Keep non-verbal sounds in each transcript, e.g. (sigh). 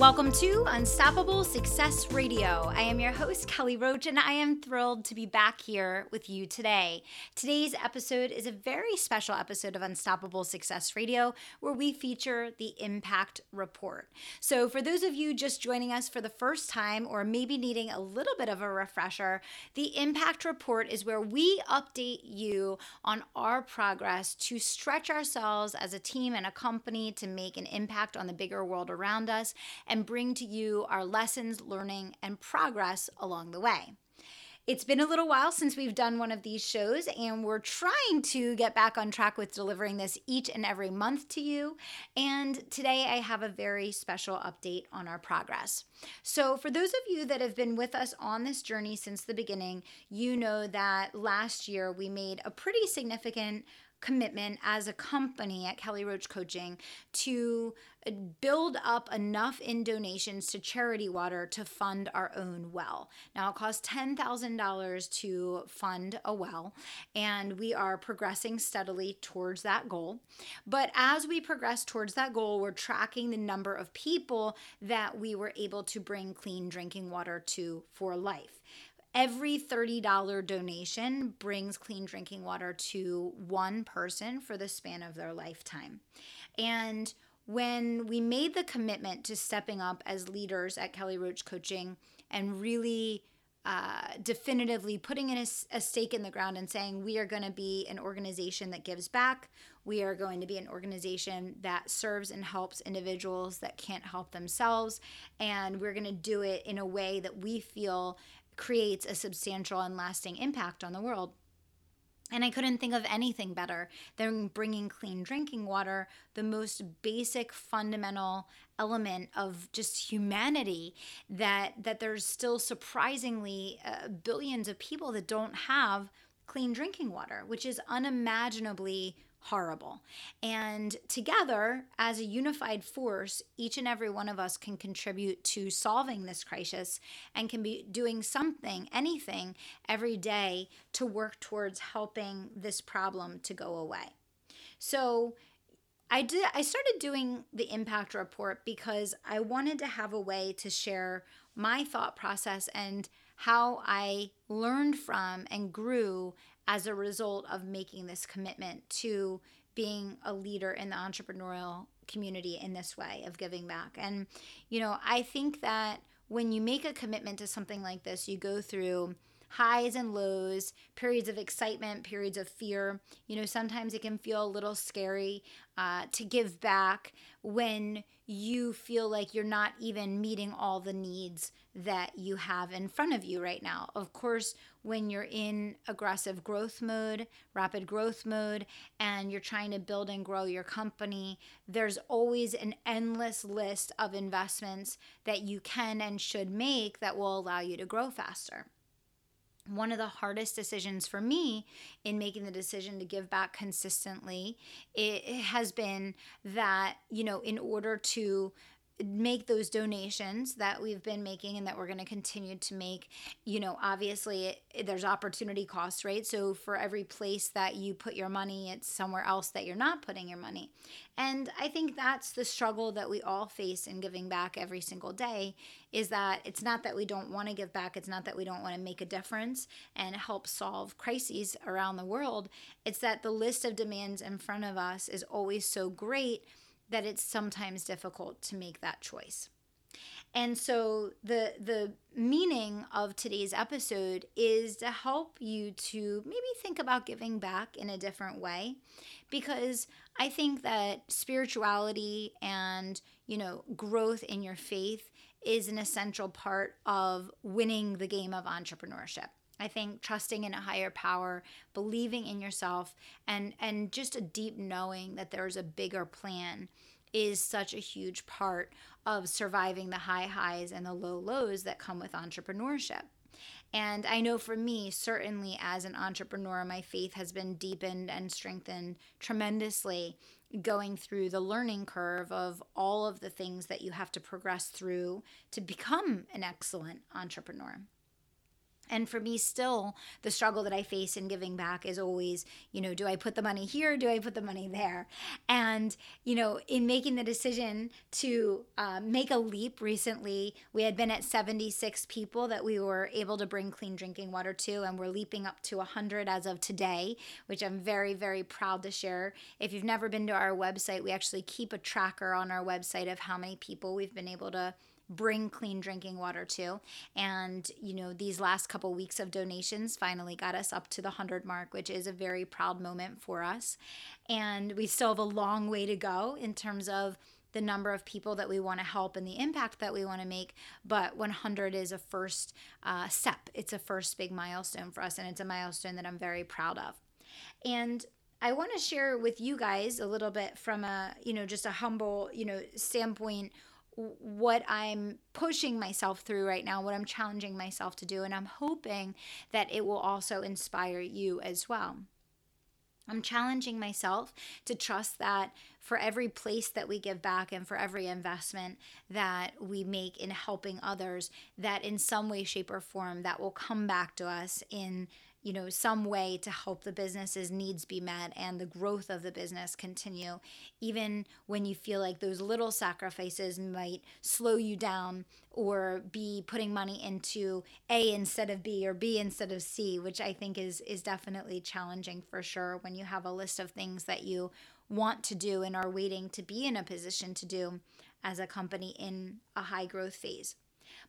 Welcome to Unstoppable Success Radio. I am your host, Kelly Roach, and I am thrilled to be back here with you today. Today's episode is a very special episode of Unstoppable Success Radio where we feature the Impact Report. So, for those of you just joining us for the first time or maybe needing a little bit of a refresher, the Impact Report is where we update you on our progress to stretch ourselves as a team and a company to make an impact on the bigger world around us and bring to you our lessons, learning, and progress along the way. It's been a little while since we've done one of these shows, and we're trying to get back on track with delivering this each and every month to you. And today I have a very special update on our progress. So, for those of you that have been with us on this journey since the beginning, you know that last year we made a pretty significant commitment as a company at Kelly Roach Coaching to uh, build up enough in donations to Charity Water to fund our own well. Now, it costs $10,000 to fund a well, and we are progressing steadily towards that goal. But as we progress towards that goal, we're tracking the number of people that we were able to bring clean drinking water to for life. Every $30 donation brings clean drinking water to one person for the span of their lifetime. And when we made the commitment to stepping up as leaders at Kelly Roach Coaching and really uh, definitively putting in a, a, stake in the ground and saying we are going to be an organization that gives back. We are going to be an organization that serves and helps individuals that can't help themselves. And we're going to do it in a way that we feel creates a substantial and lasting impact on the world. And I couldn't think of anything better than bringing clean drinking water, the most basic fundamental element of just humanity that that there's still surprisingly uh, billions of people that don't have clean drinking water, which is unimaginably horrible. And together, as a unified force, each and every one of us can contribute to solving this crisis and can be doing something, anything, every day to work towards helping this problem to go away. So, I did I started doing the impact report because I wanted to have a way to share my thought process and how I learned from and grew as a result of making this commitment to being a leader in the entrepreneurial community in this way of giving back. And, you know, I think that when you make a commitment to something like this, you go through highs and lows, periods of excitement, periods of fear. You know, sometimes it can feel a little scary uh, to give back when you feel like you're not even meeting all the needs that you have in front of you right now. Of course, when you're in aggressive growth mode, rapid growth mode, and you're trying to build and grow your company, there's always an endless list of investments that you can and should make that will allow you to grow faster one of the hardest decisions for me in making the decision to give back consistently it has been that you know in order to make those donations that we've been making and that we're going to continue to make. You know obviously it, it, there's opportunity costs right? So for every place that you put your money it's somewhere else that you're not putting your money. And i think that's the struggle that we all face in giving back every single day is that it's not that we don't want to give back it's not that we don't want to make a difference and help solve crises around the world. It's that the list of demands in front of us is always so great that it's sometimes difficult to make that choice. And so the the meaning of today's episode is to help you to maybe think about giving back in a different way because I think that spirituality and, you know, growth in your faith is an essential part of winning the game of entrepreneurship. I think trusting in a higher power, believing in yourself, and and just a deep knowing that there's a bigger plan is such a huge part of surviving the high highs and the low lows that come with entrepreneurship. And I know for me, certainly as an entrepreneur, my faith has been deepened and strengthened tremendously going through the learning curve of all of the things that you have to progress through to become an excellent entrepreneur. And for me, still, the struggle that I face in giving back is always, you know, do I put the money here? Do I put the money there? And, you know, in making the decision to uh, make a leap recently, we had been at 76 people that we were able to bring clean drinking water to, and we're leaping up to 100 as of today, which I'm very, very proud to share. If you've never been to our website, we actually keep a tracker on our website of how many people we've been able to bring clean drinking water to. And, you know, these last couple weeks of donations finally got us up to the 100 mark, which is a very proud moment for us. And we still have a long way to go in terms of the number of people that we want to help and the impact that we want to make. But 100 is a first uh, step, it's a first big milestone for us. And it's a milestone that I'm very proud of. And I want to share with you guys a little bit from a, you know, just a humble, you know, standpoint what I'm pushing myself through right now, what I'm challenging myself to do. And I'm hoping that it will also inspire you as well. I'm challenging myself to trust that for every place that we give back and for every investment that we make in helping others, that in some way, shape, or form, that will come back to us in you know some way to help the business's needs be met and the growth of the business continue even when you feel like those little sacrifices might slow you down or be putting money into a instead of b or b instead of c which i think is is definitely challenging for sure when you have a list of things that you want to do and are waiting to be in a position to do as a company in a high growth phase.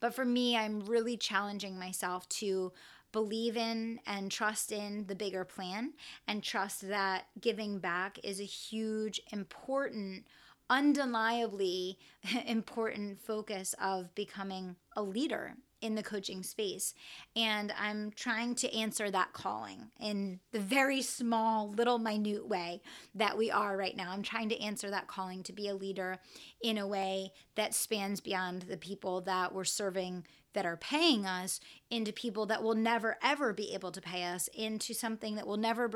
But for me i'm really challenging myself to believe in and trust in the bigger plan and trust that giving back is a huge, important, undeniably (laughs) important focus of becoming a leader in the coaching space. And I'm trying to answer that calling in the very small, little, minute way that we are right now. I'm trying to answer that calling to be a leader in a way that spans beyond the people that we're serving that are paying us into people that will never ever be able to pay us into something that will never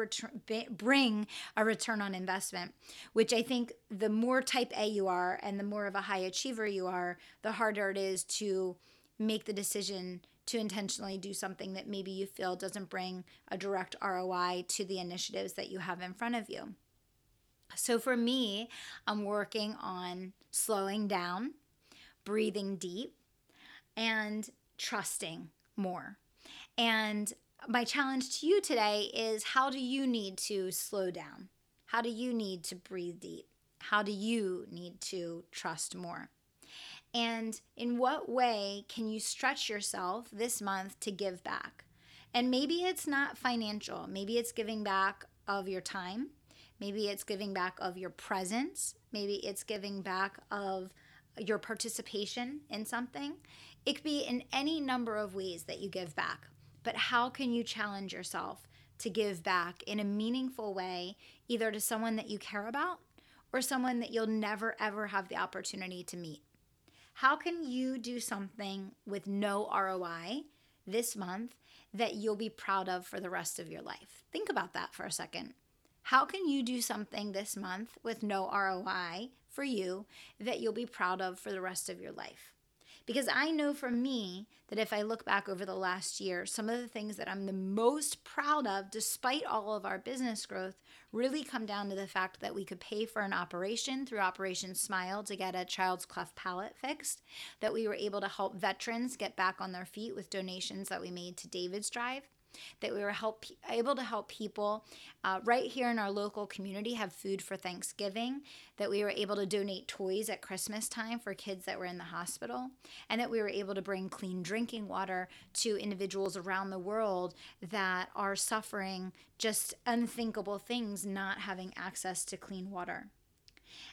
bring a return on investment which i think the more type a you are and the more of a high achiever you are the harder it is to make the decision to intentionally do something that maybe you feel doesn't bring a direct ROI to the initiatives that you have in front of you. So for me, I'm working on slowing down, breathing deep, and trusting more. And my challenge to you today is how do you need to slow down? How do you need to breathe deep? How do you need to trust more? And in what way can you stretch yourself this month to give back? And maybe it's not financial, maybe it's giving back of your time, maybe it's giving back of your presence, maybe it's giving back of your participation in something. It could be in any number of ways that you give back. But how can you challenge yourself to give back in a meaningful way, either to someone that you care about or someone that you'll never ever have the opportunity to meet? How can you do something with no ROI this month that you'll be proud of for the rest of your life? Think about that for a second. How can you do something this month with no ROI for you that you'll be proud of for the rest of your life? Because I know for me that if I look back over the last year, some of the things that I'm the most proud of, despite all of our business growth, really come down to the fact that we could pay for an operation through Operation Smile to get a child's cleft palate fixed, that we were able to help veterans get back on their feet with donations that we made to David's Drive that we were help, able to help people uh, right here in our local community have food for Thanksgiving, that we were able to donate toys at Christmas time for kids that were in the hospital, and that we were able to bring clean drinking water to individuals around the world that are suffering just unthinkable things not having access to clean water.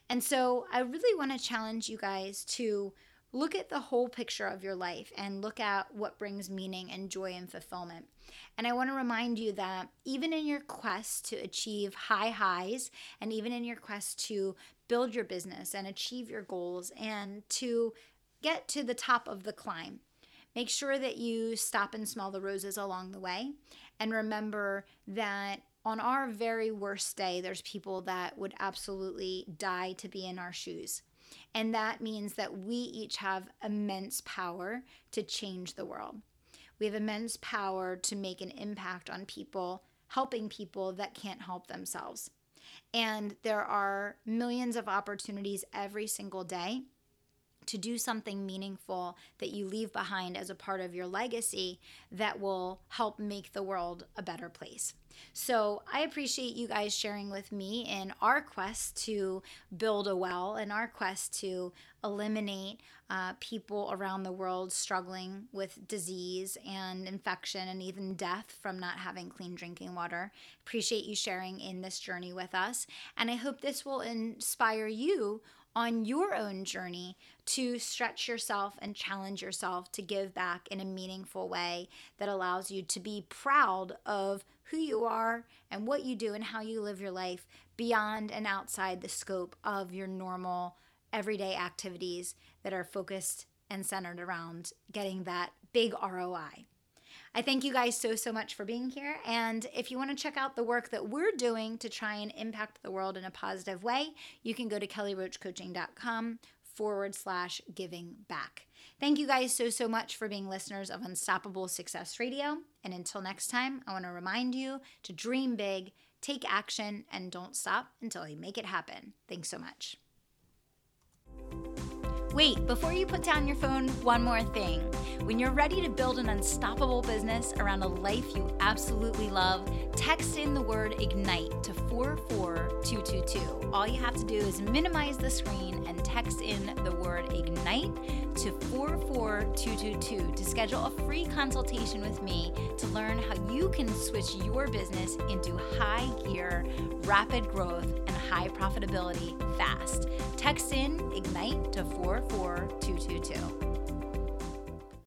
And so I really want to challenge you guys to look at the whole picture of your life and look at what brings meaning and joy and fulfillment. And I want to remind you that even in your quest to achieve high highs, and even in your quest to build your business and achieve your goals and to get to the top of the climb, make sure that you stop and smell the roses along the way. And remember that on our very worst day, there's people that would absolutely die to be in our shoes. And that means that we each have immense power to change the world. We have immense power to make an impact on people, helping people that can't help themselves. And there are millions of opportunities every single day to do something meaningful that you leave behind as a part of your legacy that will help make the world a better place. So I appreciate you guys sharing with me in our quest to build a well and our quest to eliminate uh, people around the world struggling with disease and infection and even death from not having clean drinking water. Appreciate you sharing in this journey with us. And I hope this will inspire you on your own journey to stretch yourself and challenge yourself to give back in a meaningful way that allows you to be proud of who you are and what you do and how you live your life beyond and outside the scope of your normal everyday activities that are focused and centered around getting that big ROI. I thank you guys so, so much for being here. And if you want to check out the work that we're doing to try and impact the world in a positive way, you can go to kellyroachcoaching.com forward slash giving back. Thank you guys so, so much for being listeners of Unstoppable Success Radio. And until next time, I want to remind you to dream big, take action, and don't stop until you make it happen. Thanks so much. Wait, before you put down your phone, one more thing. When you're ready to build an unstoppable business around a life you absolutely love, text in the word IGNITE to 44222. All you have to do is minimize the screen and text in the word IGNITE to 44222 to schedule a free consultation with me to learn how you can switch your business into high gear, rapid growth, and high profitability fast. Text in IGNITE to 44222.